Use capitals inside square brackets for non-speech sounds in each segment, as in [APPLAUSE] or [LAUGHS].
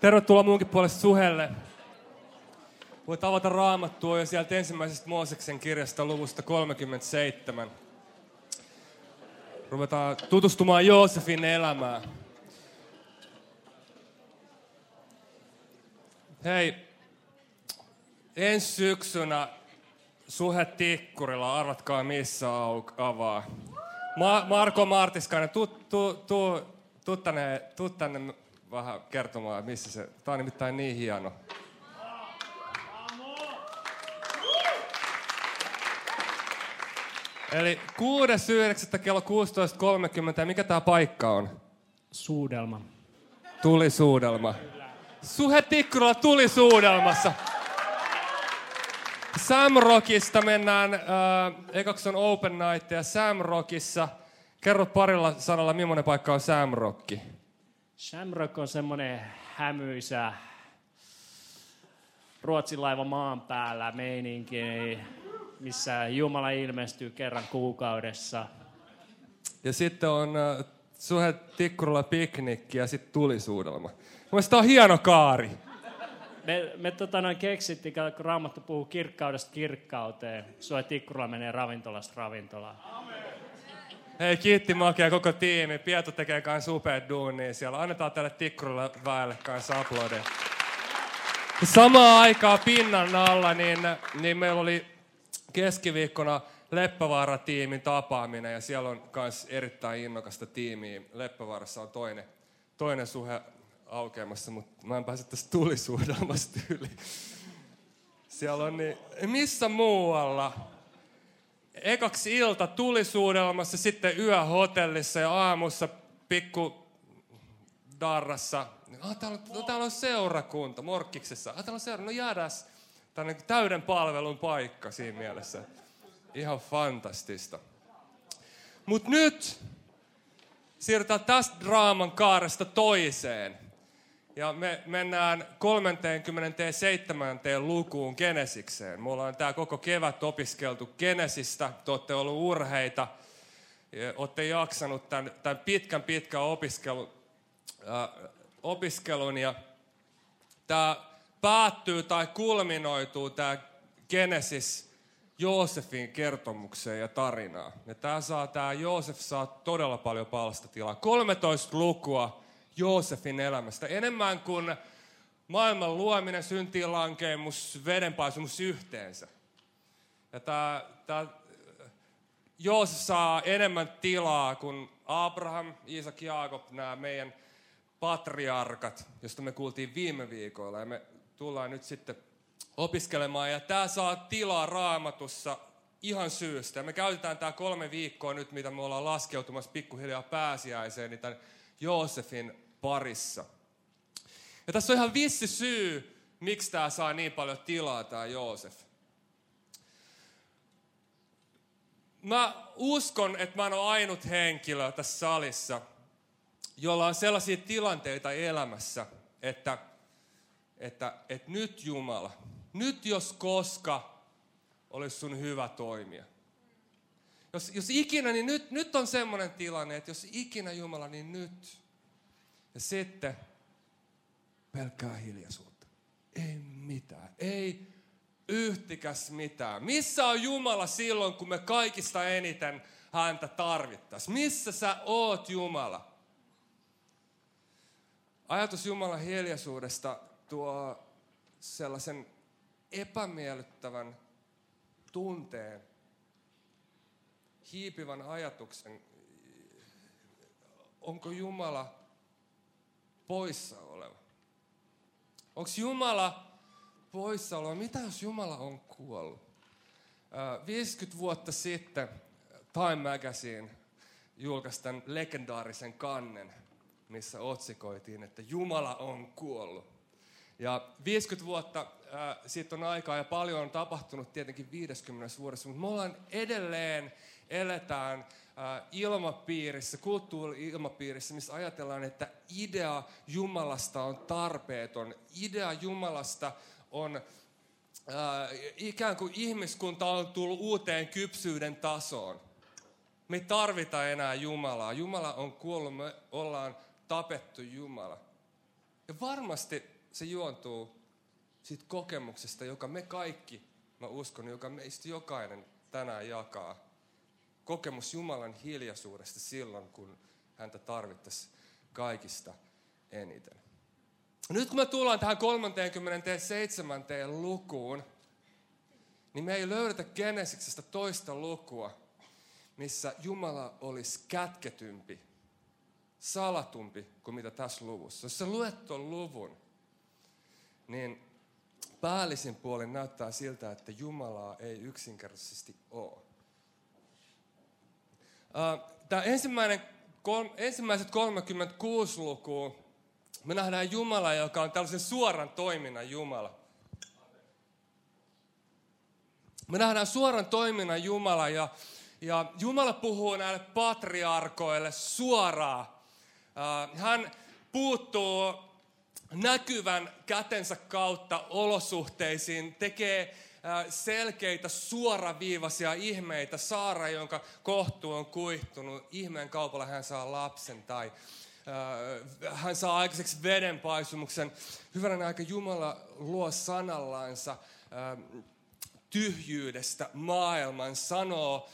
Tervetuloa muunkin puolesta Suhelle. Voit avata raamattua jo sieltä ensimmäisestä Mooseksen kirjasta luvusta 37. Ruvetaan tutustumaan Joosefin elämään. Hei, ensi syksynä Suhe Tikkurilla, arvatkaa missä avaa. Ma- Marko Martiskainen, tuu, tuu, tuu, tuu, tänne, tuu tänne vähän kertomaan, missä se... Tämä on nimittäin niin hieno. Eli 6.9. kello 16.30. Mikä tämä paikka on? Suudelma. Tulisuudelma. Suhe Tikkurilla tulisuudelmassa. Samrockista mennään, äh, ekaksi on Open Night ja Samrockissa. Kerro parilla sanalla, millainen paikka on Samrock? Shamrock on semmoinen hämyisä Ruotsin laiva maan päällä meininki, missä Jumala ilmestyy kerran kuukaudessa. Ja sitten on äh, Suhe Tikkurilla piknikki ja sitten tulisuudelma. Mielestäni tämä on hieno kaari. Me, me tota noin keksittiin, kun Raamattu puhuu kirkkaudesta kirkkauteen. Sua Tikkurilla menee ravintolasta ravintolaan. Hei, kiitti Make ja koko tiimi. Pieto tekee kanssa upeat duunia siellä. Annetaan tälle Tikkurilla väelle kanssa aplodeja. Samaan aikaan pinnan alla, niin, niin meillä oli keskiviikkona Leppävaara-tiimin tapaaminen ja siellä on myös erittäin innokasta tiimiä. Leppävaarassa on toinen, toinen suhe aukeamassa, mutta mä en pääse tästä tulisuudelmasta yli. Siellä on niin, missä muualla? Ekaksi ilta tulisuudelmassa, sitten yö hotellissa ja aamussa pikku darrassa. Ah, täällä, on, täällä on seurakunta Morkkiksessa. Ah, täällä on seura. No jäädään. Tämä on täyden palvelun paikka siinä mielessä. Ihan fantastista. Mutta nyt siirrytään tästä draaman kaaresta toiseen. Ja me mennään 37. lukuun Genesikseen. Me ollaan tämä koko kevät opiskeltu Genesistä. Te olette ollut urheita. Olette jaksanut tämän, tämän pitkän pitkän opiskelun, äh, opiskelun. Ja tämä päättyy tai kulminoituu tämä Genesis Joosefin kertomukseen ja tarinaan. Ja tämä saa, tämä Joosef saa todella paljon palstatilaa. 13 lukua Joosefin elämästä. Enemmän kuin maailman luominen, syntiin lankeemus, vedenpaisumus yhteensä. Ja tämä, tämä Joosef saa enemmän tilaa kuin Abraham, Iisak, Jaakob, nämä meidän patriarkat, josta me kuultiin viime viikolla. Ja me tullaan nyt sitten opiskelemaan. Ja tämä saa tilaa raamatussa ihan syystä. Ja me käytetään tämä kolme viikkoa nyt, mitä me ollaan laskeutumassa pikkuhiljaa pääsiäiseen, niin tämän Joosefin parissa. Ja tässä on ihan vissi syy, miksi tämä saa niin paljon tilaa, tämä Joosef. Mä uskon, että mä en ole ainut henkilö tässä salissa, jolla on sellaisia tilanteita elämässä, että, että, että nyt Jumala, nyt jos koska olisi sun hyvä toimia. Jos, jos ikinä, niin nyt, nyt on semmoinen tilanne, että jos ikinä Jumala, niin nyt. Ja sitten pelkkää hiljaisuutta. Ei mitään. Ei yhtikäs mitään. Missä on Jumala silloin, kun me kaikista eniten häntä tarvittaisiin? Missä sä oot Jumala? Ajatus Jumalan hiljaisuudesta tuo sellaisen epämiellyttävän tunteen, hiipivän ajatuksen. Onko Jumala poissa oleva? Onko Jumala poissa oleva? Mitä jos Jumala on kuollut? 50 vuotta sitten Time Magazine julkaisi tämän legendaarisen kannen, missä otsikoitiin, että Jumala on kuollut. Ja 50 vuotta äh, siitä on aikaa ja paljon on tapahtunut tietenkin 50 vuodessa, mutta me ollaan edelleen, eletään äh, ilmapiirissä, kulttuuri-ilmapiirissä, missä ajatellaan, että idea Jumalasta on tarpeeton. Idea Jumalasta on äh, ikään kuin ihmiskunta on tullut uuteen kypsyyden tasoon. Me ei tarvita enää Jumalaa. Jumala on kuollut, me ollaan tapettu Jumala. Ja varmasti se juontuu siitä kokemuksesta, joka me kaikki, mä uskon, joka meistä jokainen tänään jakaa. Kokemus Jumalan hiljaisuudesta silloin, kun häntä tarvittaisiin kaikista eniten. Nyt kun me tullaan tähän 37. lukuun, niin me ei löydetä Genesiksestä toista lukua, missä Jumala olisi kätketympi, salatumpi kuin mitä tässä luvussa. Jos sä luet tuon luvun, niin päällisin puolin näyttää siltä, että Jumalaa ei yksinkertaisesti ole. Tämä ensimmäinen, ensimmäiset 36 lukua, me nähdään Jumala, joka on tällaisen suoran toiminnan Jumala. Me nähdään suoran toiminnan Jumala ja, ja Jumala puhuu näille patriarkoille suoraan. Hän puuttuu näkyvän kätensä kautta olosuhteisiin, tekee selkeitä suoraviivaisia ihmeitä. Saara, jonka kohtu on kuihtunut, ihmeen kaupalla hän saa lapsen tai hän saa aikaiseksi vedenpaisumuksen. Hyvänä aika Jumala luo sanallansa tyhjyydestä maailman, sanoo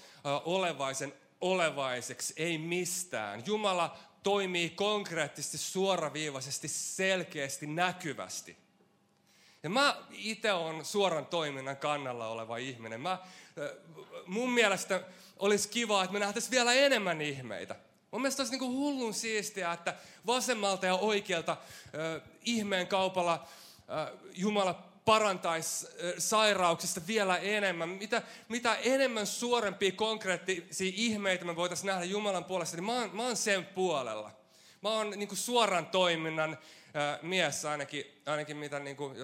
olevaisen olevaiseksi, ei mistään. Jumala toimii konkreettisesti, suoraviivaisesti, selkeästi, näkyvästi. Ja mä itse on suoran toiminnan kannalla oleva ihminen. Mä, mun mielestä olisi kiva, että me nähtäisiin vielä enemmän ihmeitä. Mun mielestä olisi niin hullun siistiä, että vasemmalta ja oikealta äh, ihmeen kaupalla äh, Jumala parantaisi sairauksista vielä enemmän. Mitä, mitä enemmän suorempia konkreettisia ihmeitä me voitaisiin nähdä Jumalan puolesta, niin mä oon, mä oon sen puolella. Mä oon niin suoran toiminnan mies ainakin, ainakin mitä, niin kuin,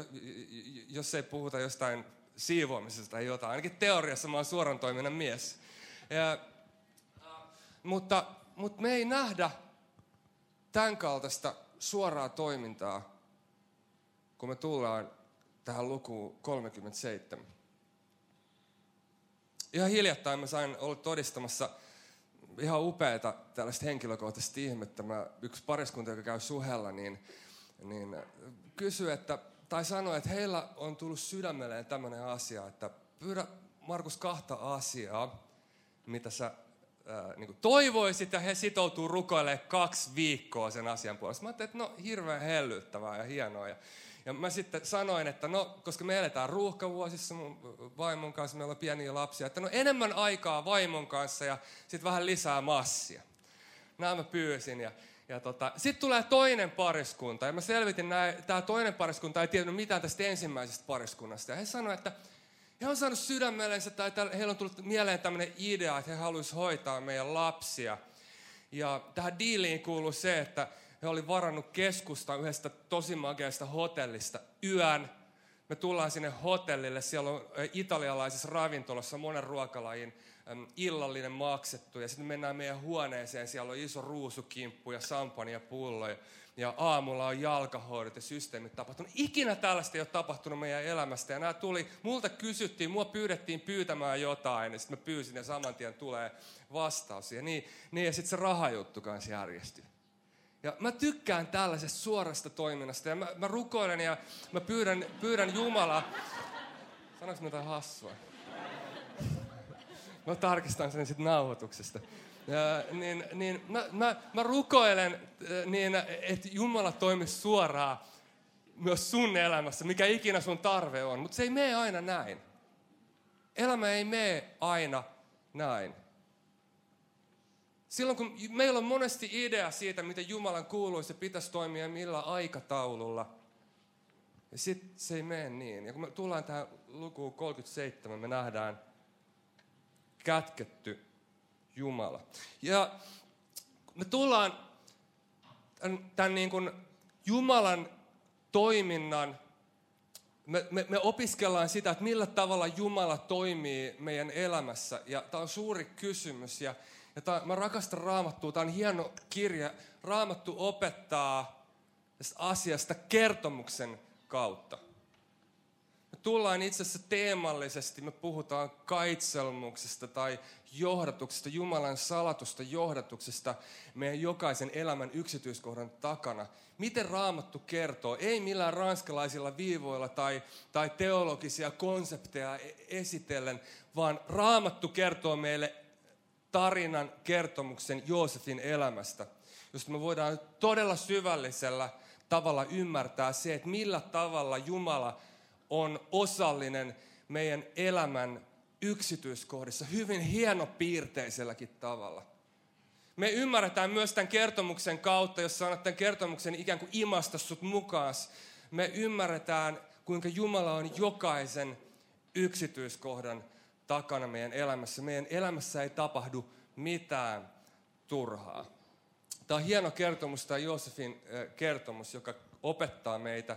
jos ei puhuta jostain siivoamisesta tai jotain. Ainakin teoriassa mä oon suoran toiminnan mies. Ja, mutta, mutta me ei nähdä tämän kaltaista suoraa toimintaa, kun me tullaan tähän lukuun 37. Ihan hiljattain mä sain olla todistamassa ihan upeita tällaista henkilökohtaista ihmettä. Mä, yksi pariskunta, joka käy suhella, niin, niin kysyi, että, tai sanoi, että heillä on tullut sydämelleen tämmöinen asia, että pyydä Markus kahta asiaa, mitä sä ää, niin toivoisit, ja he sitoutuu rukoilemaan kaksi viikkoa sen asian puolesta. Mä ajattelin, että no hirveän hellyttävää ja hienoa. Ja ja mä sitten sanoin, että no, koska me eletään ruuhkavuosissa mun vaimon kanssa, meillä on pieniä lapsia, että no enemmän aikaa vaimon kanssa ja sitten vähän lisää massia. Nämä mä pyysin ja, ja tota, sitten tulee toinen pariskunta ja mä selvitin, tämä toinen pariskunta ei tiennyt mitään tästä ensimmäisestä pariskunnasta. Ja he sanoivat, että he on saanut sydämellensä tai heillä on tullut mieleen tämmöinen idea, että he haluaisivat hoitaa meidän lapsia. Ja tähän diiliin kuuluu se, että he oli varannut keskusta yhdestä tosi makeasta hotellista yön. Me tullaan sinne hotellille, siellä on italialaisessa ravintolassa monen ruokalajin illallinen maksettu. Ja sitten mennään meidän huoneeseen, siellä on iso ruusukimppu ja sampania pullo. Ja, ja aamulla on jalkahoidot ja systeemit tapahtunut. Ikinä tällaista ei ole tapahtunut meidän elämästä. Ja nämä tuli, multa kysyttiin, mua pyydettiin pyytämään jotain. Ja sitten mä pyysin ja saman tien tulee vastaus. Ja niin, niin ja sitten se rahajuttu kanssa järjestyi. Ja mä tykkään tällaisesta suorasta toiminnasta ja mä, mä rukoilen ja mä pyydän, pyydän Jumalaa. Sanoinko mä jotain hassua? Mä tarkistan sen sitten nauhoituksesta. Ja, niin, niin mä, mä, mä rukoilen, niin, että Jumala toimisi suoraan myös sun elämässä, mikä ikinä sun tarve on. Mutta se ei mene aina näin. Elämä ei mene aina näin. Silloin kun meillä on monesti idea siitä, miten Jumalan kuuluisi pitäisi toimia millä aikataululla, ja sitten se ei mene niin. Ja kun me tullaan tähän lukuun 37, me nähdään kätketty Jumala. Ja me tullaan tämän, tämän niin kuin Jumalan toiminnan, me, me, me opiskellaan sitä, että millä tavalla Jumala toimii meidän elämässä. Ja tämä on suuri kysymys. Ja, ja tää, mä rakastan Raamattua, tämä on hieno kirja. Raamattu opettaa tästä asiasta kertomuksen kautta. Tullaan itse asiassa teemallisesti, me puhutaan kaitselmuksesta tai johdatuksesta, Jumalan salatusta johdatuksesta meidän jokaisen elämän yksityiskohdan takana. Miten Raamattu kertoo? Ei millään ranskalaisilla viivoilla tai, tai teologisia konsepteja e- esitellen, vaan Raamattu kertoo meille tarinan kertomuksen Joosefin elämästä, josta me voidaan todella syvällisellä tavalla ymmärtää se, että millä tavalla Jumala on osallinen meidän elämän yksityiskohdissa hyvin hienopiirteiselläkin tavalla. Me ymmärretään myös tämän kertomuksen kautta, jos sanot tämän kertomuksen ikään kuin imasta sut mukaan. Me ymmärretään, kuinka Jumala on jokaisen yksityiskohdan takana meidän elämässä. Meidän elämässä ei tapahdu mitään turhaa. Tämä on hieno kertomus, tämä Joosefin kertomus, joka opettaa meitä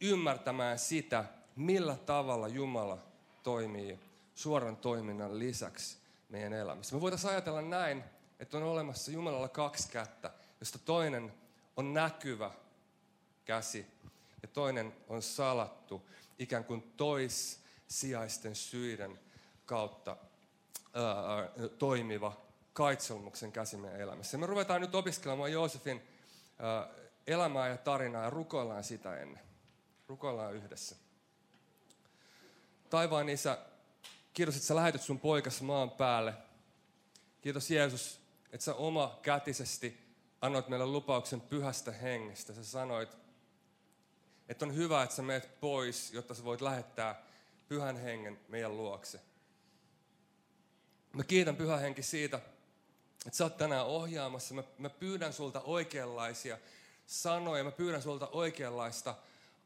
ymmärtämään sitä, millä tavalla Jumala toimii suoran toiminnan lisäksi meidän elämässä. Me voitaisiin ajatella näin, että on olemassa Jumalalla kaksi kättä, josta toinen on näkyvä käsi ja toinen on salattu, ikään kuin toissijaisten syiden kautta ää, toimiva kaitselmuksen käsi meidän elämässä. Ja me ruvetaan nyt opiskelemaan Joosefin ää, elämää ja tarinaa ja rukoillaan sitä ennen. Rukoillaan yhdessä. Taivaan isä, kiitos, että sä lähetyt sun poikas maan päälle. Kiitos Jeesus, että sä oma kätisesti annoit meille lupauksen pyhästä hengestä. Sä sanoit, että on hyvä, että sä meet pois, jotta sä voit lähettää pyhän hengen meidän luokse. Mä kiitän pyhä henki siitä, että sä oot tänään ohjaamassa. Mä, mä pyydän sulta oikeanlaisia sanoja, mä pyydän sulta oikeanlaista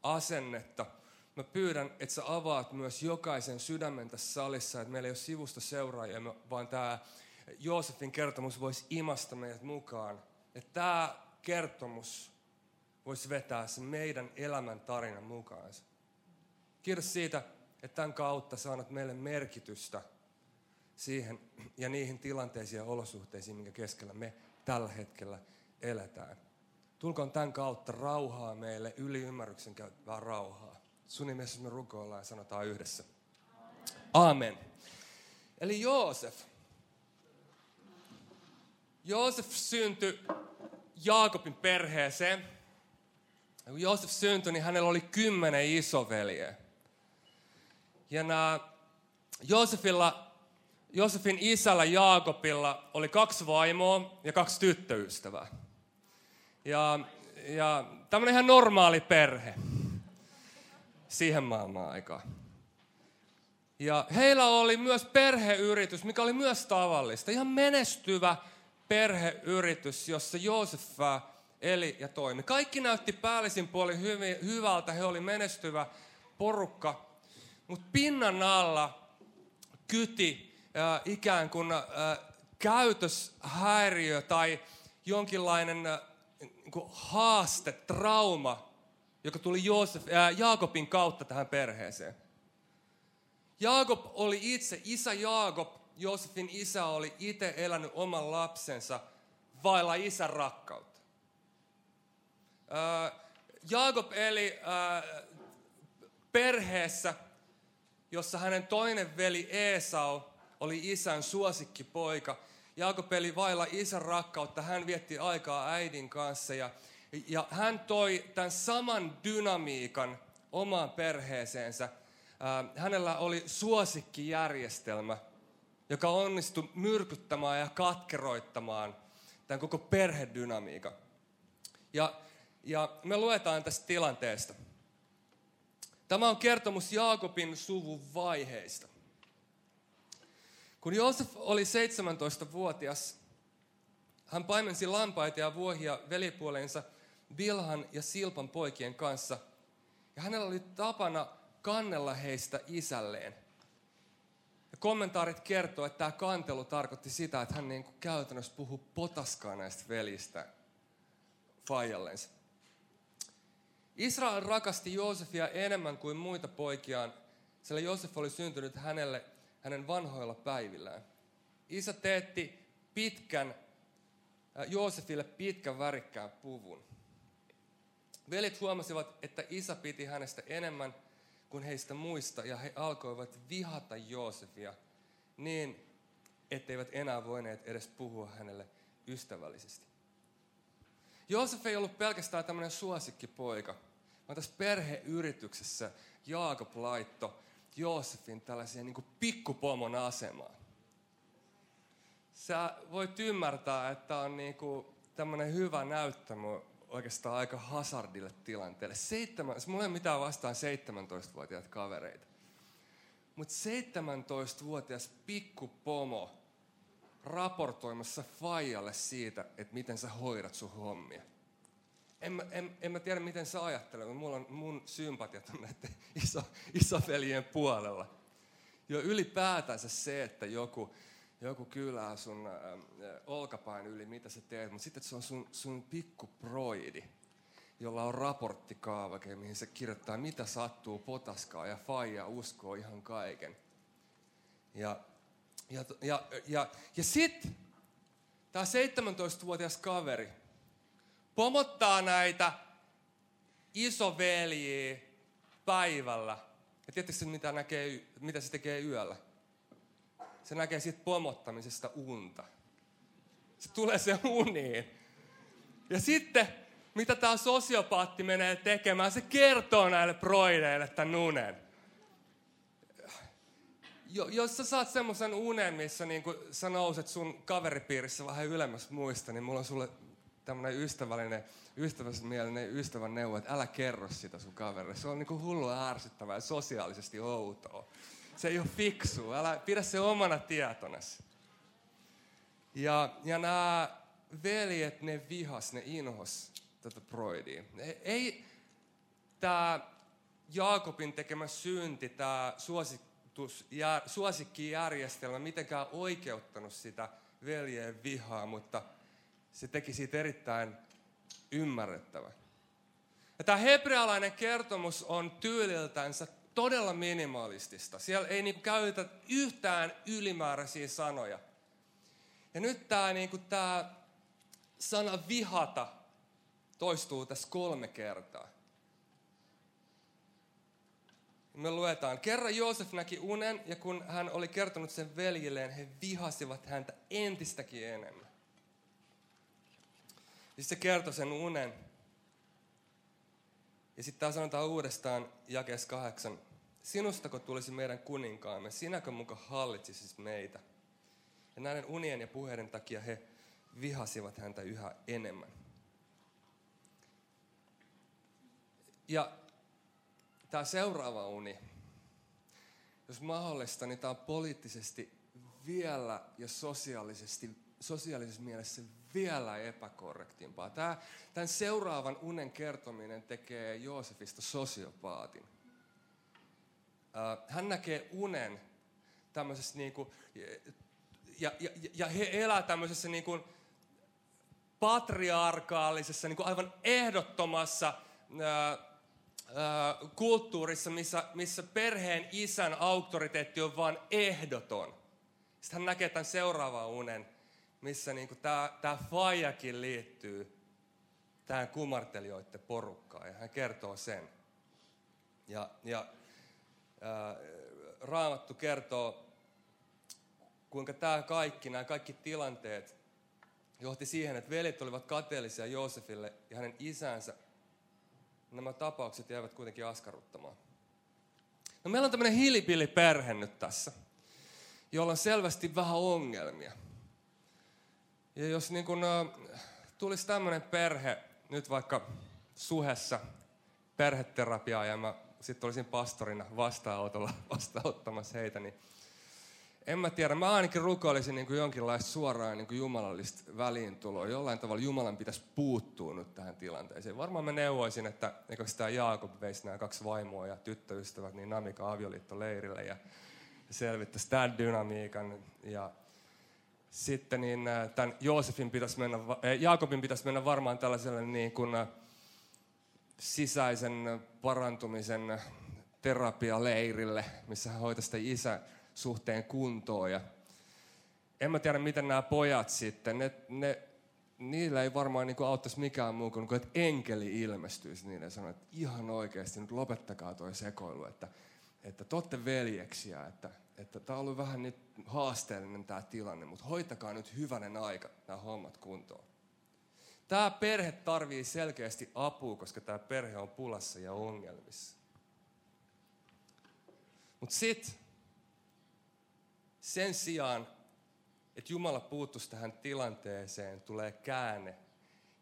asennetta – Mä pyydän, että sä avaat myös jokaisen sydämen tässä salissa, että meillä ei ole sivusta seuraajia, vaan tämä Joosefin kertomus voisi imasta meidät mukaan. Että tämä kertomus voisi vetää sen meidän elämän tarinan mukaansa. Kiitos siitä, että tämän kautta saanut meille merkitystä siihen ja niihin tilanteisiin ja olosuhteisiin, minkä keskellä me tällä hetkellä eletään. Tulkoon tämän kautta rauhaa meille, yli ymmärryksen käyttävää rauhaa. Sun nimessä me rukoillaan ja sanotaan yhdessä. Amen. Eli Joosef. Joosef syntyi Jaakobin perheeseen. Ja kun Joosef syntyi, niin hänellä oli kymmenen isoveliä. Ja nämä Joosefilla, Joosefin isällä Jaakobilla oli kaksi vaimoa ja kaksi tyttöystävää. Ja, ja tämmöinen ihan normaali perhe siihen maailman aikaan. Ja heillä oli myös perheyritys, mikä oli myös tavallista. Ihan menestyvä perheyritys, jossa Jooseffa eli ja toimi. Kaikki näytti päällisin puolin hyvältä, he oli menestyvä porukka. Mutta pinnan alla kyti äh, ikään kuin äh, käytöshäiriö tai jonkinlainen äh, haaste, trauma, joka tuli Joosef, ää, Jaakobin kautta tähän perheeseen. Jaakob oli itse, isä Jaakob, Joosefin isä oli itse elänyt oman lapsensa vailla isän rakkautta. Jaakob eli ää, perheessä, jossa hänen toinen veli Esau oli isän suosikkipoika. Jaakob eli vailla isän rakkautta, hän vietti aikaa äidin kanssa ja ja hän toi tämän saman dynamiikan omaan perheeseensä. Hänellä oli suosikkijärjestelmä, joka onnistui myrkyttämään ja katkeroittamaan tämän koko perhedynamiikan. Ja, ja me luetaan tästä tilanteesta. Tämä on kertomus Jaakobin suvun vaiheista. Kun Joosef oli 17-vuotias, hän paimensi lampaita ja vuohia velipuoleensa – Bilhan ja Silpan poikien kanssa. Ja hänellä oli tapana kannella heistä isälleen. Ja kommentaarit kertoo, että tämä kantelu tarkoitti sitä, että hän niin kuin käytännössä puhuu potaskaa näistä velistä faijallensa. Israel rakasti Joosefia enemmän kuin muita poikiaan, sillä Joosef oli syntynyt hänelle hänen vanhoilla päivillään. Isä teetti pitkän, Joosefille pitkän värikkään puvun. Velit huomasivat, että isä piti hänestä enemmän kuin heistä muista, ja he alkoivat vihata Joosefia niin, etteivät enää voineet edes puhua hänelle ystävällisesti. Joosef ei ollut pelkästään tämmöinen suosikkipoika, vaan tässä perheyrityksessä Jaakob laitto Joosefin tällaiseen niin pikkupomon asemaan. Sä voit ymmärtää, että on niin tämmöinen hyvä näyttämö oikeastaan aika hazardille tilanteelle. Seitsemän, mulla ei ole mitään vastaan 17-vuotiaat kavereita. Mutta 17-vuotias pikkupomo raportoimassa Fajalle siitä, että miten sä hoidat sun hommia. En, en, en mä tiedä, miten sä ajattelet, mutta mulla on mun sympatiat on näiden [LAUGHS] iso, isoveljen puolella. Jo ylipäätänsä se, että joku, joku kylää sun äh, olkapain yli, mitä sä teet, mutta sitten se on sun, sun pikkuproidi, jolla on raporttikaavake, mihin se kirjoittaa, mitä sattuu, potaskaa, ja faija uskoo ihan kaiken. Ja, ja, ja, ja, ja sitten tämä 17-vuotias kaveri pomottaa näitä isoveljiä päivällä. Ja tiedättekö mitä, näkee, mitä se tekee yöllä? se näkee siitä pomottamisesta unta. Se tulee se uniin. Ja sitten, mitä tämä sosiopaatti menee tekemään, se kertoo näille proideille tämän unen. Jo, jos sä saat semmoisen unen, missä niin sä nouset sun kaveripiirissä vähän ylemmäs muista, niin mulla on sulle tämmöinen ystävällinen, ystävällismielinen ystävän neuvo, että älä kerro sitä sun kaverille. Se on niin kuin hullua ärsyttävää ja sosiaalisesti outoa. Se ei ole fiksu. Älä pidä se omana tietonas. Ja, ja nämä veljet, ne vihas, ne inhos tätä broidia. Ei tämä Jaakobin tekemä synti, tämä suosikkijärjestelmä mitenkään oikeuttanut sitä veljeen vihaa, mutta se teki siitä erittäin ymmärrettävä. Ja tämä hebrealainen kertomus on tyyliltänsä todella minimalistista. Siellä ei niin käytetä yhtään ylimääräisiä sanoja. Ja nyt tämä niin kuin, tämä sana vihata toistuu tässä kolme kertaa. Me luetaan, kerran Joosef näki unen ja kun hän oli kertonut sen veljilleen, he vihasivat häntä entistäkin enemmän. Siis se kertoi sen unen ja sitten tämä sanotaan uudestaan jakeessa kahdeksan. Sinustako tulisi meidän kuninkaamme, sinäkö muka hallitsisit meitä? Ja näiden unien ja puheiden takia he vihasivat häntä yhä enemmän. Ja tämä seuraava uni, jos mahdollista, niin tämä on poliittisesti vielä ja sosiaalisesti, sosiaalisessa mielessä vielä epäkorrektimpaa. Tämä, tämän seuraavan unen kertominen tekee Joosefista sosiopaatin. Hän näkee unen tämmöisessä niin kuin, ja, ja, ja he elää tämmöisessä niin kuin patriarkaalisessa, niin kuin aivan ehdottomassa ää, ää, kulttuurissa, missä, missä perheen isän auktoriteetti on vain ehdoton. Sitten hän näkee tämän seuraavan unen, missä niin tämä, tämä faijakin liittyy tähän kumartelijoiden porukkaan. Ja hän kertoo sen. Ja, ja ää, Raamattu kertoo, kuinka tämä kaikki, nämä kaikki tilanteet johti siihen, että veljet olivat kateellisia Joosefille ja hänen isänsä. Nämä tapaukset jäivät kuitenkin askarruttamaan. No meillä on tämmöinen perhe nyt tässä, jolla on selvästi vähän ongelmia. Ja jos niin kun, äh, tulisi tämmöinen perhe nyt vaikka suhessa perheterapiaa ja mä sitten olisin pastorina vastaanotolla [LAUGHS] vastaanottamassa heitä, niin en mä tiedä, mä ainakin rukoilisin niin kuin jonkinlaista suoraan niin kuin jumalallista väliintuloa. Jollain tavalla Jumalan pitäisi puuttua nyt tähän tilanteeseen. Varmaan mä neuvoisin, että eikö sitä Jaakob veisi nämä kaksi vaimoa ja tyttöystävät niin Namika avioliitto leirille ja selvittäisi tämän dynamiikan. Ja sitten niin äh, tämän Joosefin pitäisi mennä, äh, Jaakobin pitäisi mennä varmaan tällaiselle niin kuin äh, sisäisen parantumisen terapialeirille, missä hän hoitaisi sitä isä suhteen kuntoon. Ja en mä tiedä, miten nämä pojat sitten, ne, ne, niillä ei varmaan niin auttaisi mikään muu kuin, että enkeli ilmestyisi niille ja sanoi, että ihan oikeasti nyt lopettakaa toi sekoilu, että, että te olette veljeksiä, että, että tämä on ollut vähän nyt haasteellinen tämä tilanne, mutta hoitakaa nyt hyvänen aika nämä hommat kuntoon. Tämä perhe tarvii selkeästi apua, koska tämä perhe on pulassa ja ongelmissa. Mutta sitten sen sijaan, että Jumala puuttuisi tähän tilanteeseen, tulee käänne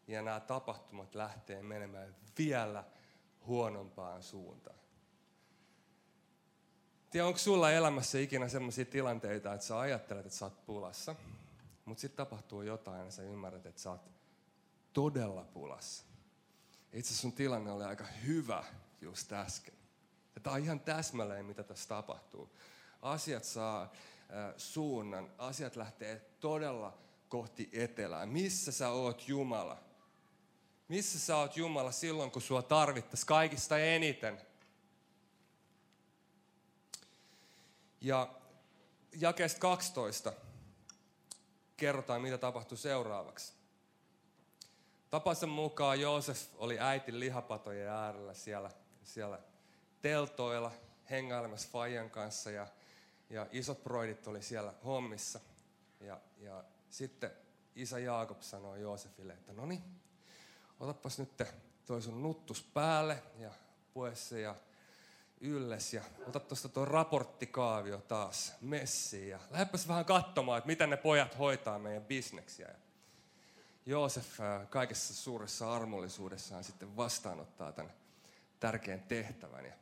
ja nämä tapahtumat lähtee menemään vielä huonompaan suuntaan. Tiedä, onko sulla elämässä ikinä sellaisia tilanteita, että sä ajattelet, että sä oot pulassa, mutta sitten tapahtuu jotain ja sä ymmärrät, että sä oot todella pulassa. Itse sun tilanne oli aika hyvä just äsken. Ja tämä on ihan täsmälleen, mitä tässä tapahtuu. Asiat saa äh, suunnan, asiat lähtee todella kohti etelää. Missä sä oot Jumala? Missä sä oot Jumala silloin, kun sua tarvittaisiin kaikista eniten? Ja jakeesta 12 kerrotaan, mitä tapahtui seuraavaksi. Tapansa mukaan Joosef oli äitin lihapatojen äärellä siellä, siellä teltoilla hengailemassa Fajan kanssa ja, ja isot broidit oli siellä hommissa. Ja, ja sitten isä Jaakob sanoi Joosefille, että no niin, otapas nyt toi sun nuttus päälle ja pue se ja ylles ja ota tuosta tuo raporttikaavio taas messiin ja lähdepäs vähän katsomaan, että miten ne pojat hoitaa meidän bisneksiä. Ja Joosef äh, kaikessa suuressa armollisuudessaan sitten vastaanottaa tämän tärkeän tehtävän ja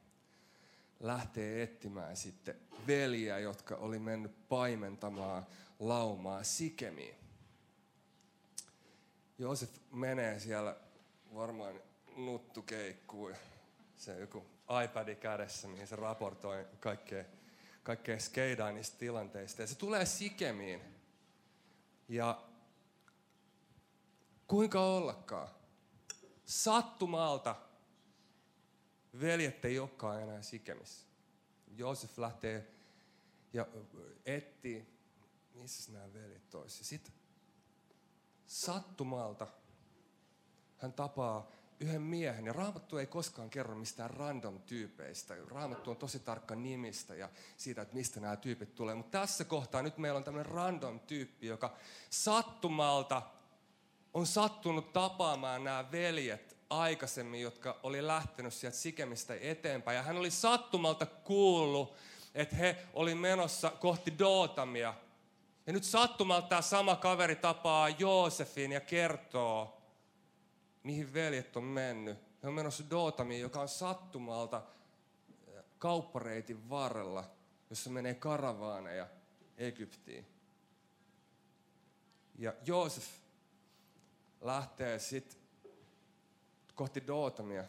lähtee etsimään sitten veliä, jotka oli mennyt paimentamaan laumaa Sikemiin. Joosef menee siellä varmaan nuttukeikkuu se joku iPadi kädessä, mihin se raportoi kaikkea, kaikkea skeidaa niistä tilanteista. Ja se tulee Sikemiin. Ja kuinka ollakaan, sattumalta veljet ei olekaan enää Sikemissä. Joosef lähtee ja etsii, missä nämä veljet toisi. Sitten sattumalta hän tapaa yhden miehen, ja Raamattu ei koskaan kerro mistään random tyypeistä. Raamattu on tosi tarkka nimistä ja siitä, että mistä nämä tyypit tulee. Mutta tässä kohtaa nyt meillä on tämmöinen random tyyppi, joka sattumalta on sattunut tapaamaan nämä veljet aikaisemmin, jotka oli lähtenyt sieltä Sikemistä eteenpäin. Ja hän oli sattumalta kuullut, että he oli menossa kohti Dootamia. Ja nyt sattumalta tämä sama kaveri tapaa Joosefin ja kertoo, mihin veljet on mennyt. He on menossa Dootamiin, joka on sattumalta kauppareitin varrella, jossa menee karavaaneja Egyptiin. Ja Joosef lähtee sitten kohti Dootamia.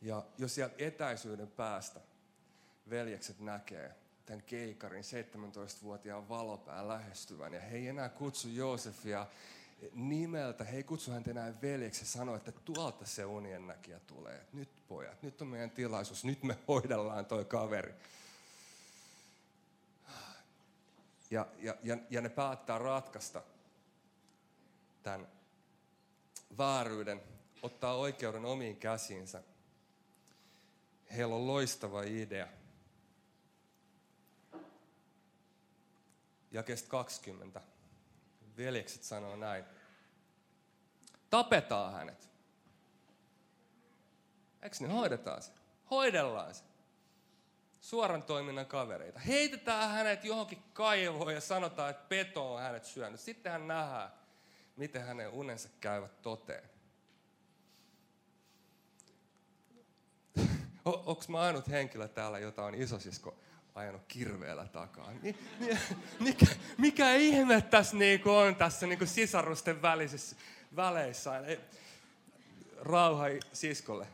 Ja jos sieltä etäisyyden päästä veljekset näkee tämän keikarin 17-vuotiaan valopään lähestyvän, ja he ei enää kutsu Joosefia nimeltä, he ei kutsu häntä enää veljeksi ja sano, että tuolta se unien näkijä tulee. Nyt pojat, nyt on meidän tilaisuus, nyt me hoidellaan toi kaveri. Ja, ja, ja, ja ne päättää ratkaista tämän vääryyden, ottaa oikeuden omiin käsiinsä. Heillä on loistava idea. Ja kest 20 veljekset sanoo näin. Tapetaan hänet. Eikö niin? Hoidetaan se. Hoidellaan se. Suoran toiminnan kavereita. Heitetään hänet johonkin kaivoon ja sanotaan, että peto on hänet syönyt. Sitten hän nähdään, miten hänen unensa käyvät toteen. [LAUGHS] Onko mä ainut henkilö täällä, jota on isosisko ajanut kirveellä takaa. mikä, mikä ihme tässä niinku on tässä niinku sisarusten välisissä väleissä? Rauha siskolle.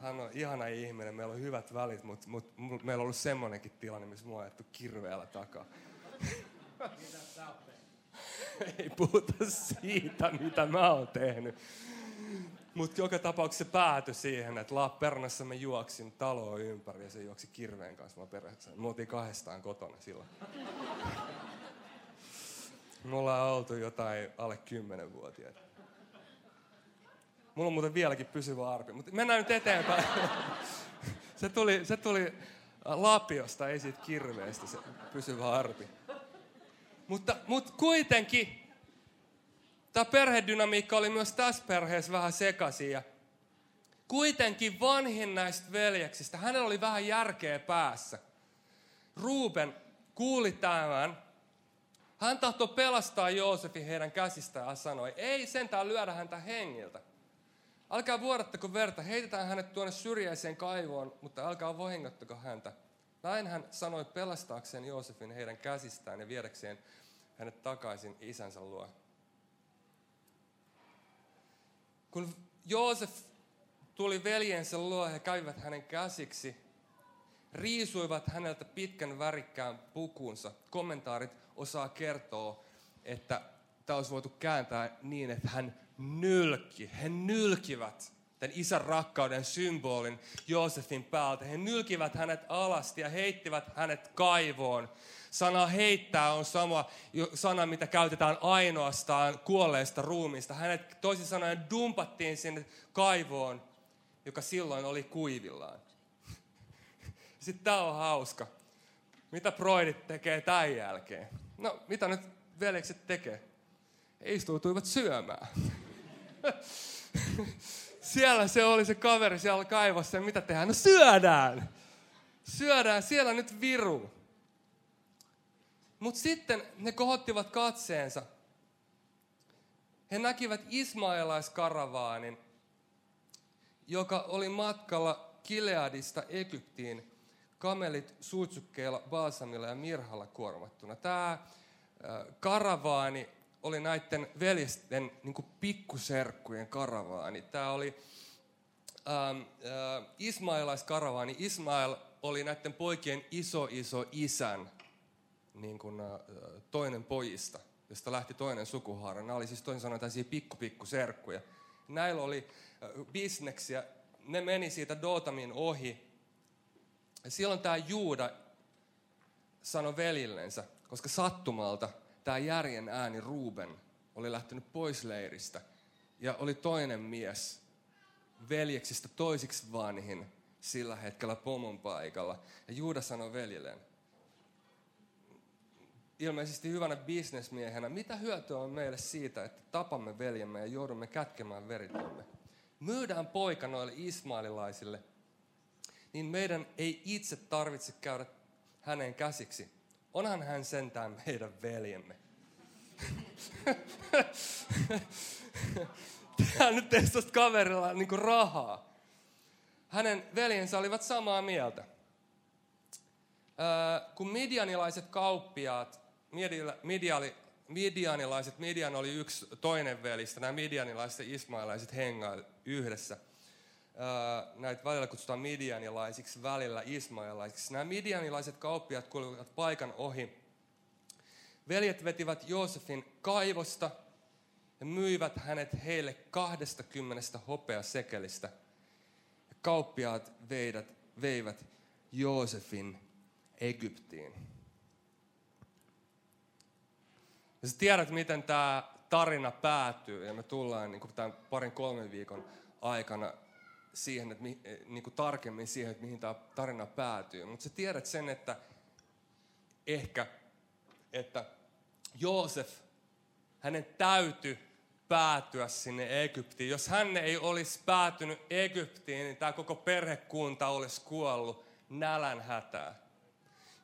Hän on ihana ihminen, meillä on hyvät välit, mutta mut, mut, meillä on ollut semmoinenkin tilanne, missä mua on ajettu kirveellä takaa. Ei puhuta siitä, mitä mä oon tehnyt. Mutta joka tapauksessa se päätyi siihen, että Lappeenrannassa mä juoksin taloa ympäri ja se juoksi kirveen kanssa mä perässä. Me oltiin kahdestaan kotona silloin. Me ollaan oltu jotain alle 10-vuotiaita. Mulla on muuten vieläkin pysyvä arpi, mutta mennään nyt eteenpäin. [LAUGHS] Se tuli, se tuli Lapiosta, ei siitä kirveestä se pysyvä arpi. Mutta, mutta kuitenkin tämä perhedynamiikka oli myös tässä perheessä vähän sekaisin. Ja kuitenkin vanhin näistä veljeksistä, hänellä oli vähän järkeä päässä. Ruben kuuli tämän. Hän tahtoi pelastaa Joosefin heidän käsistään ja sanoi, ei sentään lyödä häntä hengiltä. Älkää vuodattako verta, heitetään hänet tuonne syrjäiseen kaivoon, mutta älkää vahingottako häntä. Näin hän sanoi pelastaakseen Joosefin heidän käsistään ja viedäkseen hänet takaisin isänsä luo. Kun Joosef tuli veljensä luo, he kävivät hänen käsiksi, riisuivat häneltä pitkän värikkään pukunsa. Kommentaarit osaa kertoa, että tämä olisi voitu kääntää niin, että hän nylki. He nylkivät tämän isän rakkauden symbolin Joosefin päältä. He nylkivät hänet alasti ja heittivät hänet kaivoon. Sana heittää on sama sana, mitä käytetään ainoastaan kuolleesta ruumista. Hänet toisin sanoen dumpattiin sinne kaivoon, joka silloin oli kuivillaan. [LAUGHS] Sitten tämä on hauska. Mitä proidit tekee tämän jälkeen? No, mitä nyt veljekset tekee? He istuutuivat syömään. [LAUGHS] siellä se oli se kaveri siellä kaivossa ja mitä tehdään? No syödään! Syödään, siellä nyt viru. Mutta sitten ne kohottivat katseensa. He näkivät Ismaelaiskaravaanin, joka oli matkalla Kileadista Egyptiin kamelit suutsukkeilla, baasamilla ja mirhalla kuormattuna. Tämä karavaani oli näiden veljesten niin pikkuserkkujen karavaani. Tämä oli ähm, äh, Ismaelaiskaravaani. Ismael oli näiden poikien iso iso isän niin kuin, äh, toinen pojista, josta lähti toinen sukuhaara. Nämä oli siis toisin sanoen tällaisia pikku pikku serkkuja. Näillä oli äh, bisneksiä. Ne meni siitä Dotamin ohi. Ja silloin tämä Juuda sanoi velillensä, koska sattumalta – tämä järjen ääni Ruben oli lähtenyt pois leiristä ja oli toinen mies veljeksistä toisiksi vanhin sillä hetkellä pomon paikalla. Ja Juuda sanoi veljelleen, ilmeisesti hyvänä bisnesmiehenä, mitä hyötyä on meille siitä, että tapamme veljemme ja joudumme kätkemään veritamme? Myydään poika noille ismaililaisille, niin meidän ei itse tarvitse käydä hänen käsiksi, Onhan hän sentään meidän veljemme. Tämä nyt teistä kaverilla niin kuin rahaa. Hänen veljensä olivat samaa mieltä. kun midianilaiset kauppiaat, midiali, midianilaiset, Midian oli yksi toinen velistä, nämä midianilaiset ja ismailaiset hengaili yhdessä – näitä välillä kutsutaan midianilaisiksi, välillä ismailaisiksi. Nämä midianilaiset kauppiat kulkivat paikan ohi. Veljet vetivät Joosefin kaivosta ja myivät hänet heille 20 hopeasekelistä. Ja kauppiaat veidät, veivät Joosefin Egyptiin. Ja sä tiedät, miten tämä tarina päätyy, ja me tullaan niin tämän parin kolmen viikon aikana siihen, että mi, eh, niin kuin tarkemmin siihen, että mihin tämä tarina päätyy. Mutta sä tiedät sen, että ehkä, että Joosef, hänen täytyy päätyä sinne Egyptiin. Jos hän ei olisi päätynyt Egyptiin, niin tämä koko perhekunta olisi kuollut nälän hätää.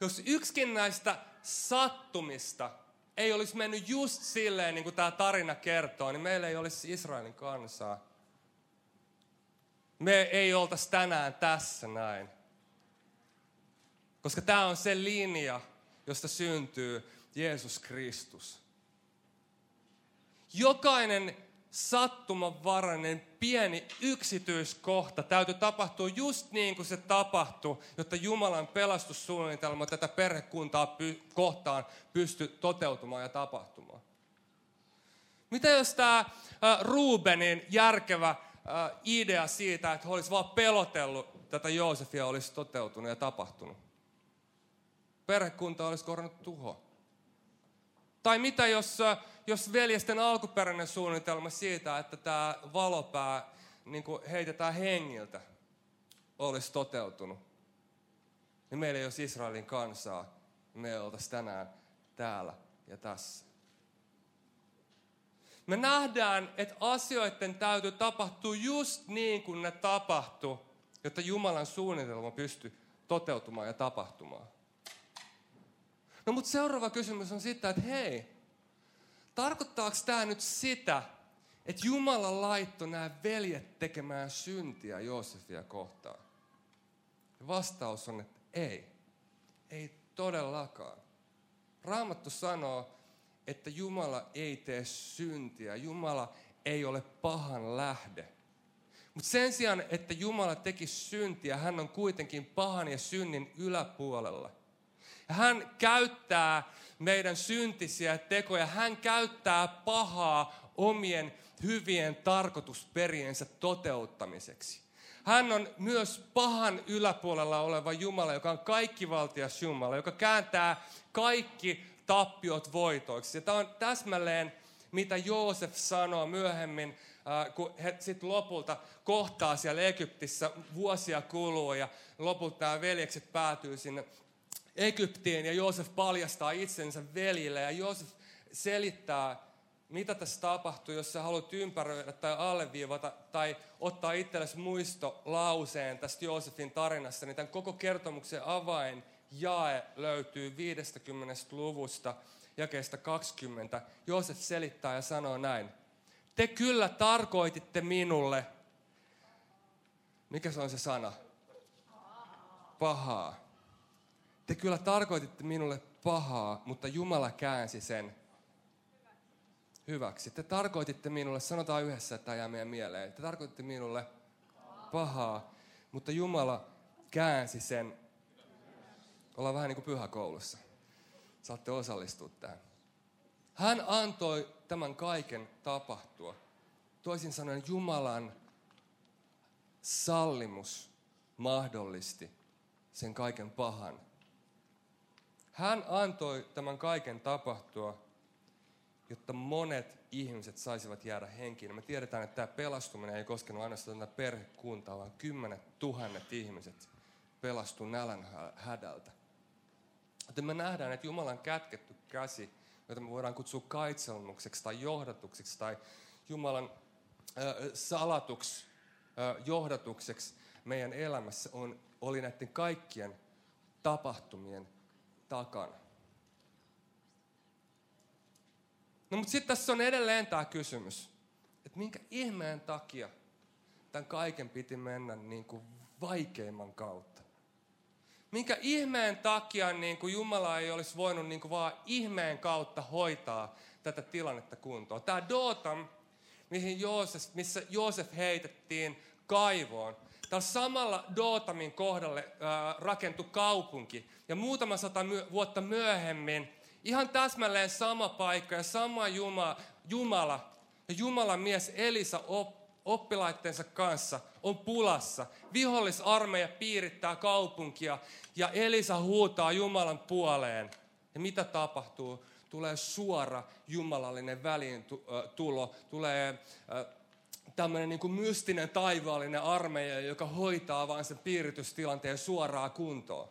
Jos yksikin näistä sattumista ei olisi mennyt just silleen, niin kuin tämä tarina kertoo, niin meillä ei olisi Israelin kansaa me ei oltaisi tänään tässä näin. Koska tämä on se linja, josta syntyy Jeesus Kristus. Jokainen sattumanvarainen pieni yksityiskohta täytyy tapahtua just niin kuin se tapahtui, jotta Jumalan pelastussuunnitelma tätä perhekuntaa py- kohtaan pystyy toteutumaan ja tapahtumaan. Mitä jos tämä Rubenin järkevä idea siitä, että he olisi vaan pelotellut tätä Joosefia olisi toteutunut ja tapahtunut. Perhekunta olisi korannut tuho. Tai mitä jos, jos veljesten alkuperäinen suunnitelma siitä, että tämä valopää niin heitetään hengiltä, olisi toteutunut? Niin meillä ei olisi Israelin kansaa, me oltaisiin tänään täällä ja tässä. Me nähdään, että asioiden täytyy tapahtua just niin kuin ne tapahtuu, jotta Jumalan suunnitelma pystyy toteutumaan ja tapahtumaan. No mutta seuraava kysymys on sitten, että hei, tarkoittaako tämä nyt sitä, että Jumala laittoi nämä veljet tekemään syntiä Joosefia kohtaan? Ja vastaus on, että ei. Ei todellakaan. Raamattu sanoo, että Jumala ei tee syntiä. Jumala ei ole pahan lähde. Mutta sen sijaan, että Jumala teki syntiä, hän on kuitenkin pahan ja synnin yläpuolella. Hän käyttää meidän syntisiä tekoja, hän käyttää pahaa omien hyvien tarkoitusperiensä toteuttamiseksi. Hän on myös pahan yläpuolella oleva Jumala, joka on kaikkivaltias Jumala, joka kääntää kaikki tappiot voitoiksi. Ja tämä on täsmälleen, mitä Joosef sanoo myöhemmin, äh, kun he sitten lopulta kohtaa siellä Egyptissä, vuosia kuluu ja lopulta nämä veljekset päätyy sinne Egyptiin ja Joosef paljastaa itsensä veljille ja Joosef selittää, mitä tässä tapahtuu, jos sä haluat ympäröidä tai alleviivata tai ottaa itsellesi muistolauseen tästä Joosefin tarinasta, niin tämän koko kertomuksen avain jae löytyy 50 luvusta jakeesta 20. Joosef selittää ja sanoo näin. Te kyllä tarkoititte minulle, mikä se on se sana? Pahaa. Te kyllä tarkoititte minulle pahaa, mutta Jumala käänsi sen hyväksi. Te tarkoititte minulle, sanotaan yhdessä, että tämä jää meidän mieleen. Te tarkoititte minulle pahaa, mutta Jumala käänsi sen Ollaan vähän niin kuin pyhäkoulussa. Saatte osallistua tähän. Hän antoi tämän kaiken tapahtua. Toisin sanoen Jumalan sallimus mahdollisti sen kaiken pahan. Hän antoi tämän kaiken tapahtua, jotta monet ihmiset saisivat jäädä henkiin. Me tiedetään, että tämä pelastuminen ei koskenut ainoastaan tätä perhekuntaa, vaan kymmenet tuhannet ihmiset pelastu nälän hädältä. Joten me nähdään, että Jumalan kätketty käsi, jota me voidaan kutsua kaitselmukseksi tai johdatukseksi tai Jumalan äh, salatuksi äh, johdatukseksi meidän elämässä on, oli näiden kaikkien tapahtumien takana. No mutta sitten tässä on edelleen tämä kysymys, että minkä ihmeen takia tämän kaiken piti mennä niin kuin vaikeimman kautta. Minkä ihmeen takia niin kuin Jumala ei olisi voinut niin kuin vaan ihmeen kautta hoitaa tätä tilannetta kuntoon. Tämä Dootam, mihin Joosef, missä Joosef heitettiin kaivoon, Tällä samalla Dootamin kohdalle ää, rakentui kaupunki. Ja muutama sata my- vuotta myöhemmin ihan täsmälleen sama paikka ja sama Jumala, Jumala ja Jumalan mies Elisa op, oppilaittensa kanssa on pulassa. Vihollisarmeija piirittää kaupunkia ja Elisa huutaa Jumalan puoleen. Ja mitä tapahtuu? Tulee suora jumalallinen väliintulo. Tulee tämmöinen niin kuin mystinen taivaallinen armeija, joka hoitaa vain sen piiritystilanteen suoraa kuntoon.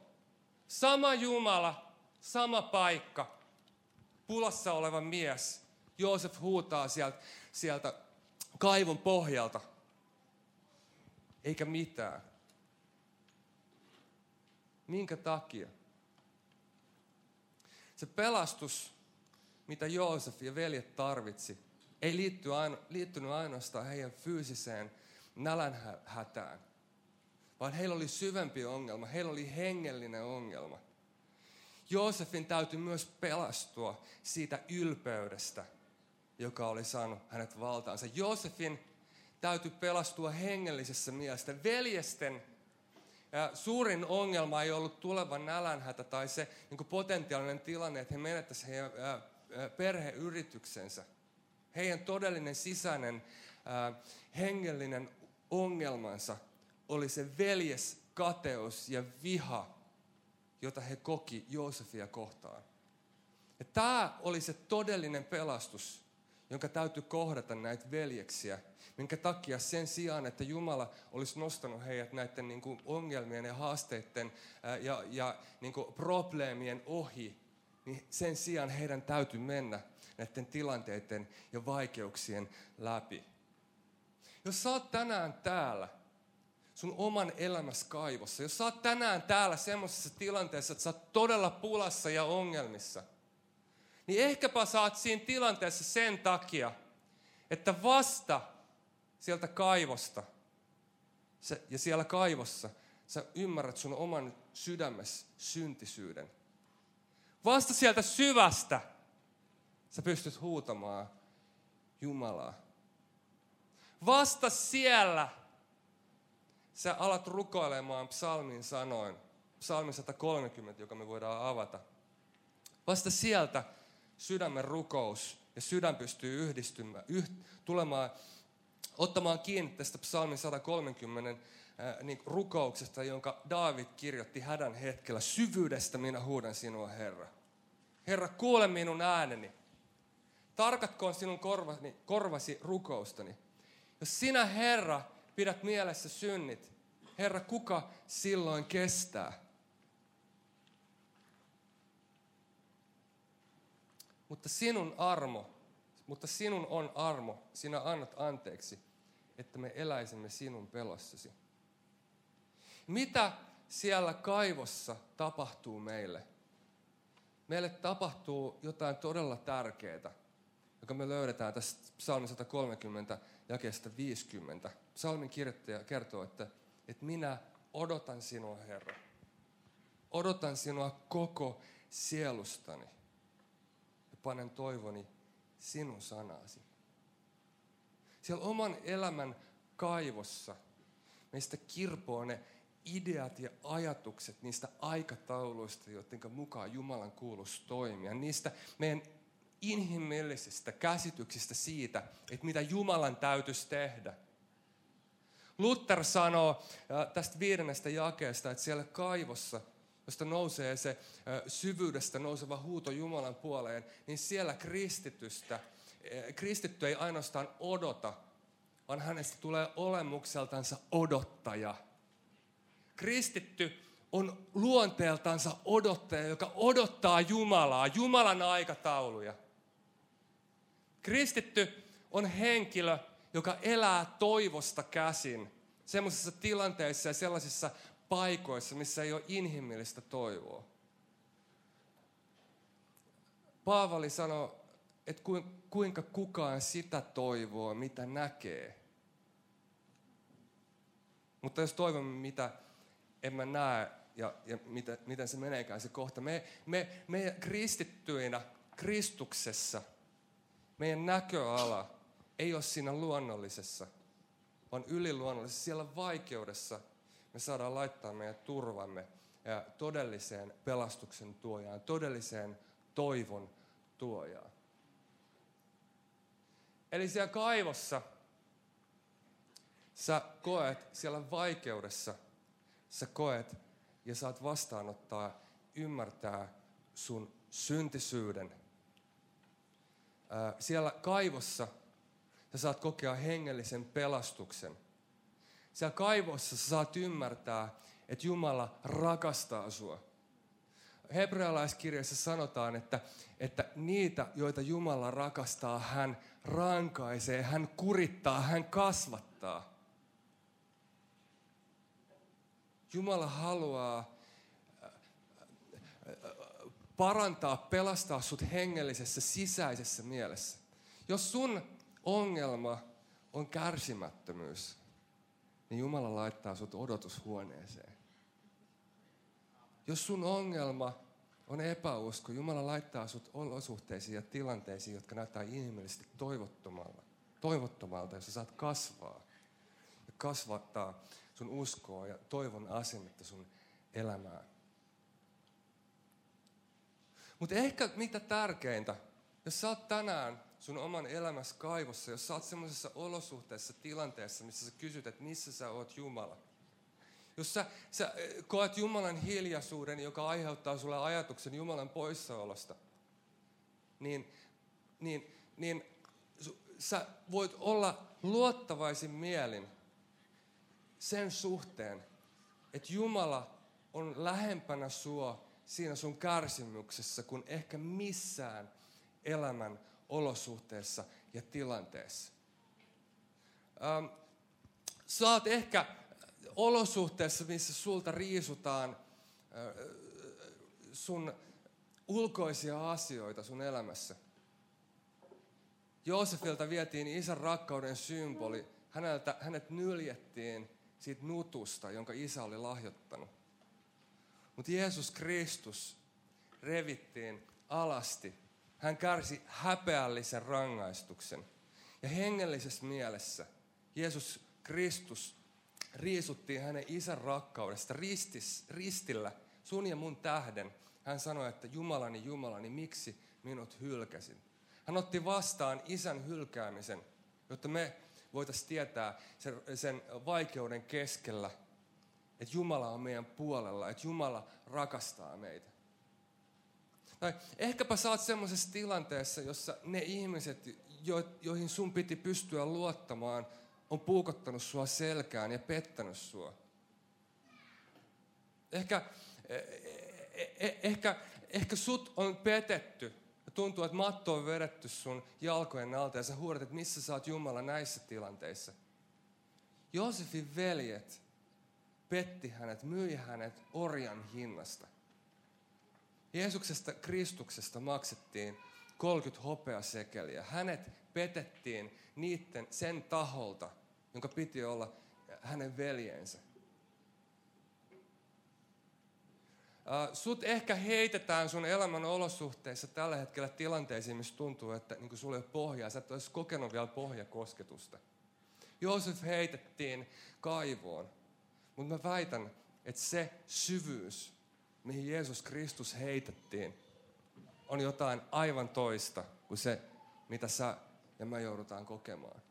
Sama Jumala, sama paikka, pulassa oleva mies. Joosef huutaa sieltä, sieltä kaivon pohjalta. Eikä mitään. Minkä takia? Se pelastus, mitä Joosef ja veljet tarvitsi, ei liitty aino, liittynyt ainoastaan heidän fyysiseen nälänhätään, vaan heillä oli syvempi ongelma, heillä oli hengellinen ongelma. Joosefin täytyy myös pelastua siitä ylpeydestä, joka oli saanut hänet valtaansa. Joosefin täytyy pelastua hengellisessä mielessä. Veljesten ja suurin ongelma ei ollut tuleva nälänhätä tai se niin potentiaalinen tilanne, että he menettäisivät heidän perheyrityksensä. Heidän todellinen sisäinen hengellinen ongelmansa oli se veljes kateus ja viha, jota he koki Joosefia kohtaan. Ja tämä oli se todellinen pelastus, jonka täytyy kohdata näitä veljeksiä, minkä takia sen sijaan, että Jumala olisi nostanut heidät näiden niin kuin ongelmien ja haasteiden ja, ja niin kuin probleemien ohi, niin sen sijaan heidän täytyy mennä näiden tilanteiden ja vaikeuksien läpi. Jos sä oot tänään täällä, sun oman elämässä kaivossa, jos sä oot tänään täällä semmoisessa tilanteessa, että sä oot todella pulassa ja ongelmissa, niin ehkäpä sä oot siinä tilanteessa sen takia, että vasta sieltä kaivosta ja siellä kaivossa sä ymmärrät sun oman sydämessä syntisyyden. Vasta sieltä syvästä sä pystyt huutamaan Jumalaa. Vasta siellä sä alat rukoilemaan psalmin sanoin. Psalmi 130, joka me voidaan avata. Vasta sieltä sydämen rukous ja sydän pystyy yhdistymään, yh, tulemaan, ottamaan kiinni tästä psalmin 130 äh, niin rukouksesta, jonka David kirjoitti hädän hetkellä. Syvyydestä minä huudan sinua, Herra. Herra, kuule minun ääneni. Tarkatkoon sinun korvasi, korvasi rukoustani. Jos sinä, Herra, pidät mielessä synnit, Herra, kuka silloin kestää? Mutta sinun armo, mutta sinun on armo, sinä annat anteeksi, että me eläisimme sinun pelossasi. Mitä siellä kaivossa tapahtuu meille? Meille tapahtuu jotain todella tärkeää, joka me löydetään tästä psalmi 130 jakeesta 50. Psalmin kirjoittaja kertoo, että, että minä odotan sinua, Herra. Odotan sinua koko sielustani panen toivoni sinun sanasi. Siellä oman elämän kaivossa meistä kirpoo ne ideat ja ajatukset niistä aikatauluista, joiden mukaan Jumalan kuuluisi toimia. Niistä meidän inhimillisistä käsityksistä siitä, että mitä Jumalan täytyisi tehdä. Luther sanoo tästä viidennestä jakeesta, että siellä kaivossa, josta nousee se syvyydestä nouseva huuto Jumalan puoleen, niin siellä kristitystä, kristitty ei ainoastaan odota, vaan hänestä tulee olemukseltansa odottaja. Kristitty on luonteeltansa odottaja, joka odottaa Jumalaa, Jumalan aikatauluja. Kristitty on henkilö, joka elää toivosta käsin sellaisissa tilanteissa ja sellaisissa paikoissa, missä ei ole inhimillistä toivoa. Paavali sanoi, että kuinka kukaan sitä toivoo, mitä näkee. Mutta jos toivomme, mitä emme näe ja, ja miten, miten se meneekään se kohta. Me, me, me kristittyinä Kristuksessa – meidän näköala ei ole siinä luonnollisessa, vaan yliluonnollisessa. Siellä vaikeudessa me saadaan laittaa meidän turvamme ja todelliseen pelastuksen tuojaan, todelliseen toivon tuojaan. Eli siellä kaivossa sä koet, siellä vaikeudessa sä koet ja saat vastaanottaa, ymmärtää sun syntisyyden siellä kaivossa sä saat kokea hengellisen pelastuksen. Siellä kaivossa sä saat ymmärtää, että Jumala rakastaa sua. Hebrealaiskirjassa sanotaan, että, että niitä, joita Jumala rakastaa, hän rankaisee, hän kurittaa, hän kasvattaa. Jumala haluaa parantaa, pelastaa sut hengellisessä sisäisessä mielessä. Jos sun ongelma on kärsimättömyys, niin Jumala laittaa sut odotushuoneeseen. Jos sun ongelma on epäusko, Jumala laittaa sut olosuhteisiin ja tilanteisiin, jotka näyttää inhimillisesti toivottomalta, toivottomalta, jossa saat kasvaa ja kasvattaa sun uskoa ja toivon asennetta sun elämään. Mutta ehkä mitä tärkeintä, jos sä oot tänään sun oman elämässä kaivossa, jos sä oot semmoisessa olosuhteessa, tilanteessa, missä sä kysyt, että missä sä oot Jumala. Jos sä, sä koet Jumalan hiljaisuuden, joka aiheuttaa sulle ajatuksen Jumalan poissaolosta. niin, niin, niin sä voit olla luottavaisin mielin sen suhteen, että Jumala on lähempänä sua siinä sun kärsimyksessä kuin ehkä missään elämän olosuhteessa ja tilanteessa. Ähm, sä oot ehkä olosuhteessa, missä sulta riisutaan äh, sun ulkoisia asioita sun elämässä. Joosefilta vietiin isän rakkauden symboli. Häneltä, hänet nyljettiin siitä nutusta, jonka isä oli lahjoittanut. Mutta Jeesus Kristus revittiin alasti. Hän kärsi häpeällisen rangaistuksen. Ja hengellisessä mielessä Jeesus Kristus riisuttiin hänen isän rakkaudesta ristis, ristillä sun ja mun tähden. Hän sanoi, että Jumalani, Jumalani, miksi minut hylkäsin? Hän otti vastaan isän hylkäämisen, jotta me voitaisiin tietää sen, sen vaikeuden keskellä, että Jumala on meidän puolella, että Jumala rakastaa meitä. Tai ehkäpä sä oot semmoisessa tilanteessa, jossa ne ihmiset, jo, joihin sun piti pystyä luottamaan, on puukottanut sua selkään ja pettänyt sua. Ehkä, eh, eh, eh, ehkä, ehkä sut on petetty ja tuntuu, että matto on vedetty sun jalkojen alta ja sä huudat, että missä sä oot Jumala näissä tilanteissa. Joosefin veljet petti hänet, myi hänet orjan hinnasta. Jeesuksesta Kristuksesta maksettiin 30 hopeasekeliä. Hänet petettiin niiden sen taholta, jonka piti olla hänen veljensä. Sut ehkä heitetään sun elämän olosuhteissa tällä hetkellä tilanteisiin, missä tuntuu, että niin sulla ei ole pohjaa. Sä et olisi kokenut vielä pohjakosketusta. Joosef heitettiin kaivoon. Mutta mä väitän, että se syvyys, mihin Jeesus Kristus heitettiin, on jotain aivan toista kuin se, mitä sä ja mä joudutaan kokemaan.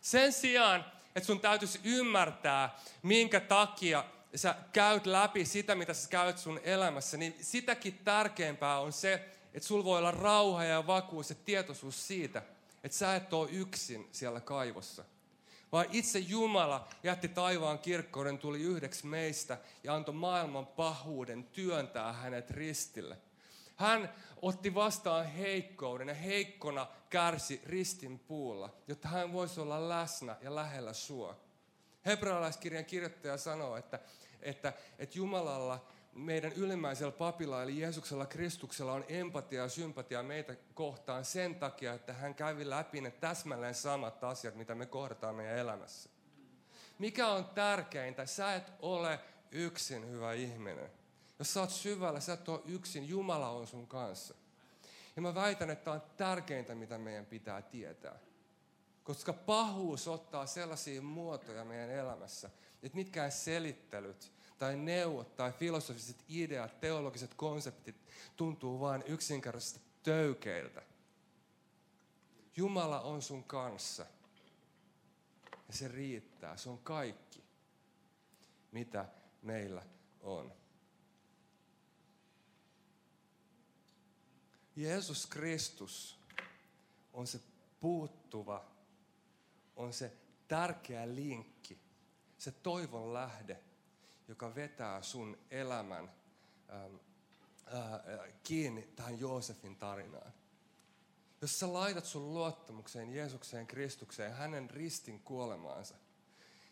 Sen sijaan, että sun täytyisi ymmärtää, minkä takia sä käyt läpi sitä, mitä sä käyt sun elämässä, niin sitäkin tärkeämpää on se, että sulla voi olla rauha ja vakuus ja tietoisuus siitä, että sä et ole yksin siellä kaivossa. Vaan itse Jumala jätti taivaan kirkkouden, tuli yhdeksi meistä ja antoi maailman pahuuden työntää hänet ristille. Hän otti vastaan heikkouden ja heikkona kärsi ristin puulla, jotta hän voisi olla läsnä ja lähellä sua. Hebrealaiskirjan kirjoittaja sanoo, että, että, että Jumalalla, meidän ylimmäisellä papilla eli Jeesuksella Kristuksella on empatia ja sympatia meitä kohtaan sen takia, että hän kävi läpi ne täsmälleen samat asiat, mitä me kohdataan meidän elämässä. Mikä on tärkeintä? Sä et ole yksin hyvä ihminen. Jos sä oot syvällä, sä et ole yksin, Jumala on sun kanssa. Ja mä väitän, että on tärkeintä, mitä meidän pitää tietää. Koska pahuus ottaa sellaisia muotoja meidän elämässä, että mitkään selittelyt tai neuvot tai filosofiset ideat, teologiset konseptit tuntuu vain yksinkertaisesti töykeiltä. Jumala on sun kanssa. Ja se riittää. Se on kaikki, mitä meillä on. Jeesus Kristus on se puuttuva, on se tärkeä linkki, se toivon lähde, joka vetää sun elämän ähm, äh, kiinni tähän Joosefin tarinaan. Jos sä laitat sun luottamukseen Jeesukseen Kristukseen, hänen ristin kuolemaansa,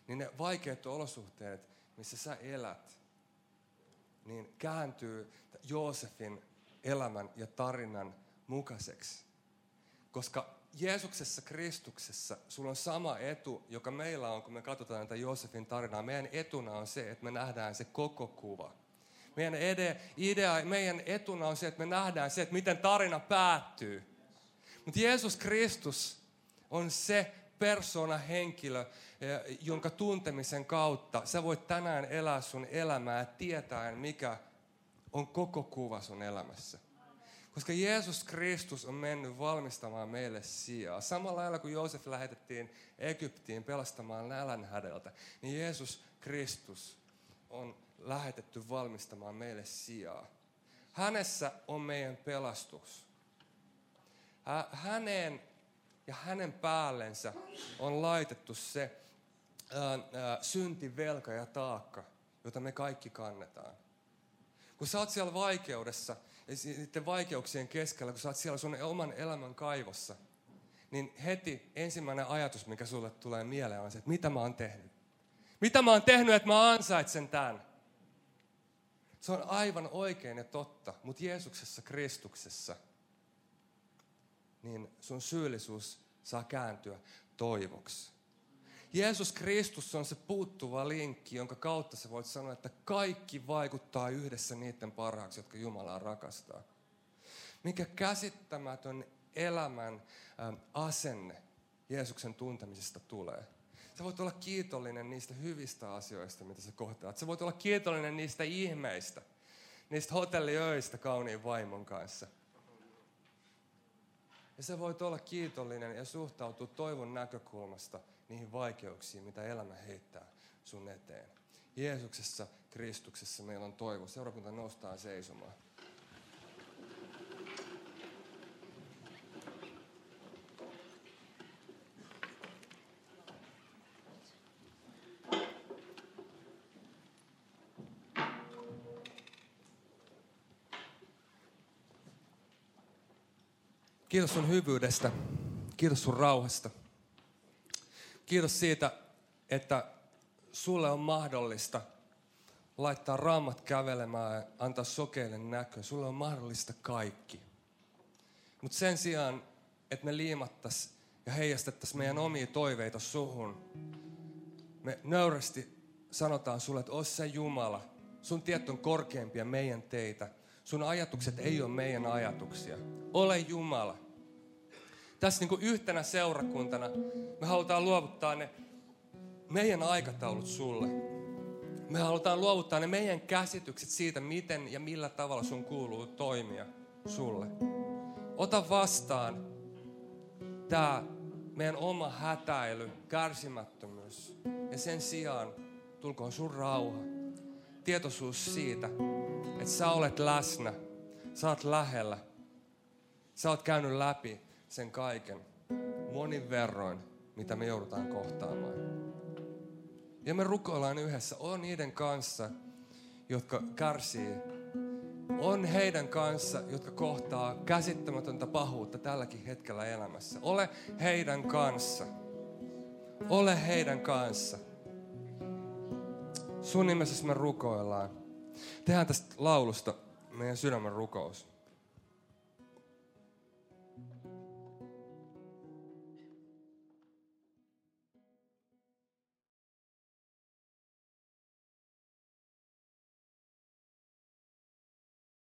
niin ne vaikeat olosuhteet, missä sä elät, niin kääntyy Joosefin elämän ja tarinan mukaiseksi. Koska Jeesuksessa Kristuksessa sulla on sama etu, joka meillä on, kun me katsotaan tätä Joosefin tarinaa. Meidän etuna on se, että me nähdään se koko kuva. Meidän ide, idea, meidän etuna on se, että me nähdään se, että miten tarina päättyy. Mutta Jeesus Kristus on se persona, henkilö, eh, jonka tuntemisen kautta sä voit tänään elää sun elämää tietäen, mikä on koko kuva sun elämässä. Koska Jeesus Kristus on mennyt valmistamaan meille sijaa. Samalla lailla kuin Joosef lähetettiin Egyptiin pelastamaan nälänhädeltä, niin Jeesus Kristus on lähetetty valmistamaan meille sijaa. Hänessä on meidän pelastus. Hänen ja hänen päällensä on laitettu se synti, velka ja taakka, jota me kaikki kannetaan. Kun sä oot siellä vaikeudessa, niiden vaikeuksien keskellä, kun sä oot siellä sun oman elämän kaivossa, niin heti ensimmäinen ajatus, mikä sulle tulee mieleen, on se, että mitä mä oon tehnyt. Mitä mä oon tehnyt, että mä ansaitsen tämän. Se on aivan oikein ja totta, mutta Jeesuksessa, Kristuksessa, niin sun syyllisyys saa kääntyä toivoksi. Jeesus Kristus on se puuttuva linkki, jonka kautta sä voit sanoa, että kaikki vaikuttaa yhdessä niiden parhaaksi, jotka Jumalaa rakastaa. Mikä käsittämätön elämän asenne Jeesuksen tuntemisesta tulee. Sä voit olla kiitollinen niistä hyvistä asioista, mitä sä kohtaat. Sä voit olla kiitollinen niistä ihmeistä, niistä hotelliöistä kauniin vaimon kanssa. Ja sä voit olla kiitollinen ja suhtautua toivon näkökulmasta niihin vaikeuksiin, mitä elämä heittää sun eteen. Jeesuksessa, Kristuksessa meillä on toivo. Seurakunta nostaa seisomaan. Kiitos sun hyvyydestä. Kiitos sun rauhasta. Kiitos siitä, että sulle on mahdollista laittaa raamat kävelemään ja antaa sokeille näkö. Sulle on mahdollista kaikki. Mutta sen sijaan, että me liimattas ja heijastettaisiin meidän omia toiveita suhun, me nöyrästi sanotaan sulle, että se Jumala. Sun tiet on korkeampia meidän teitä. Sun ajatukset ei ole meidän ajatuksia. Ole Jumala. Tässä niin kuin yhtenä seurakuntana me halutaan luovuttaa ne meidän aikataulut sulle. Me halutaan luovuttaa ne meidän käsitykset siitä, miten ja millä tavalla sun kuuluu toimia sulle. Ota vastaan tämä meidän oma hätäily, kärsimättömyys. Ja sen sijaan tulkoon sun rauha. Tietoisuus siitä, että sä olet läsnä, sä oot lähellä, sä oot käynyt läpi sen kaiken monin verroin, mitä me joudutaan kohtaamaan. Ja me rukoillaan yhdessä, on niiden kanssa, jotka kärsii. On heidän kanssa, jotka kohtaa käsittämätöntä pahuutta tälläkin hetkellä elämässä. Ole heidän kanssa. Ole heidän kanssa. Sun nimessä me rukoillaan. Tehdään tästä laulusta meidän sydämen rukous.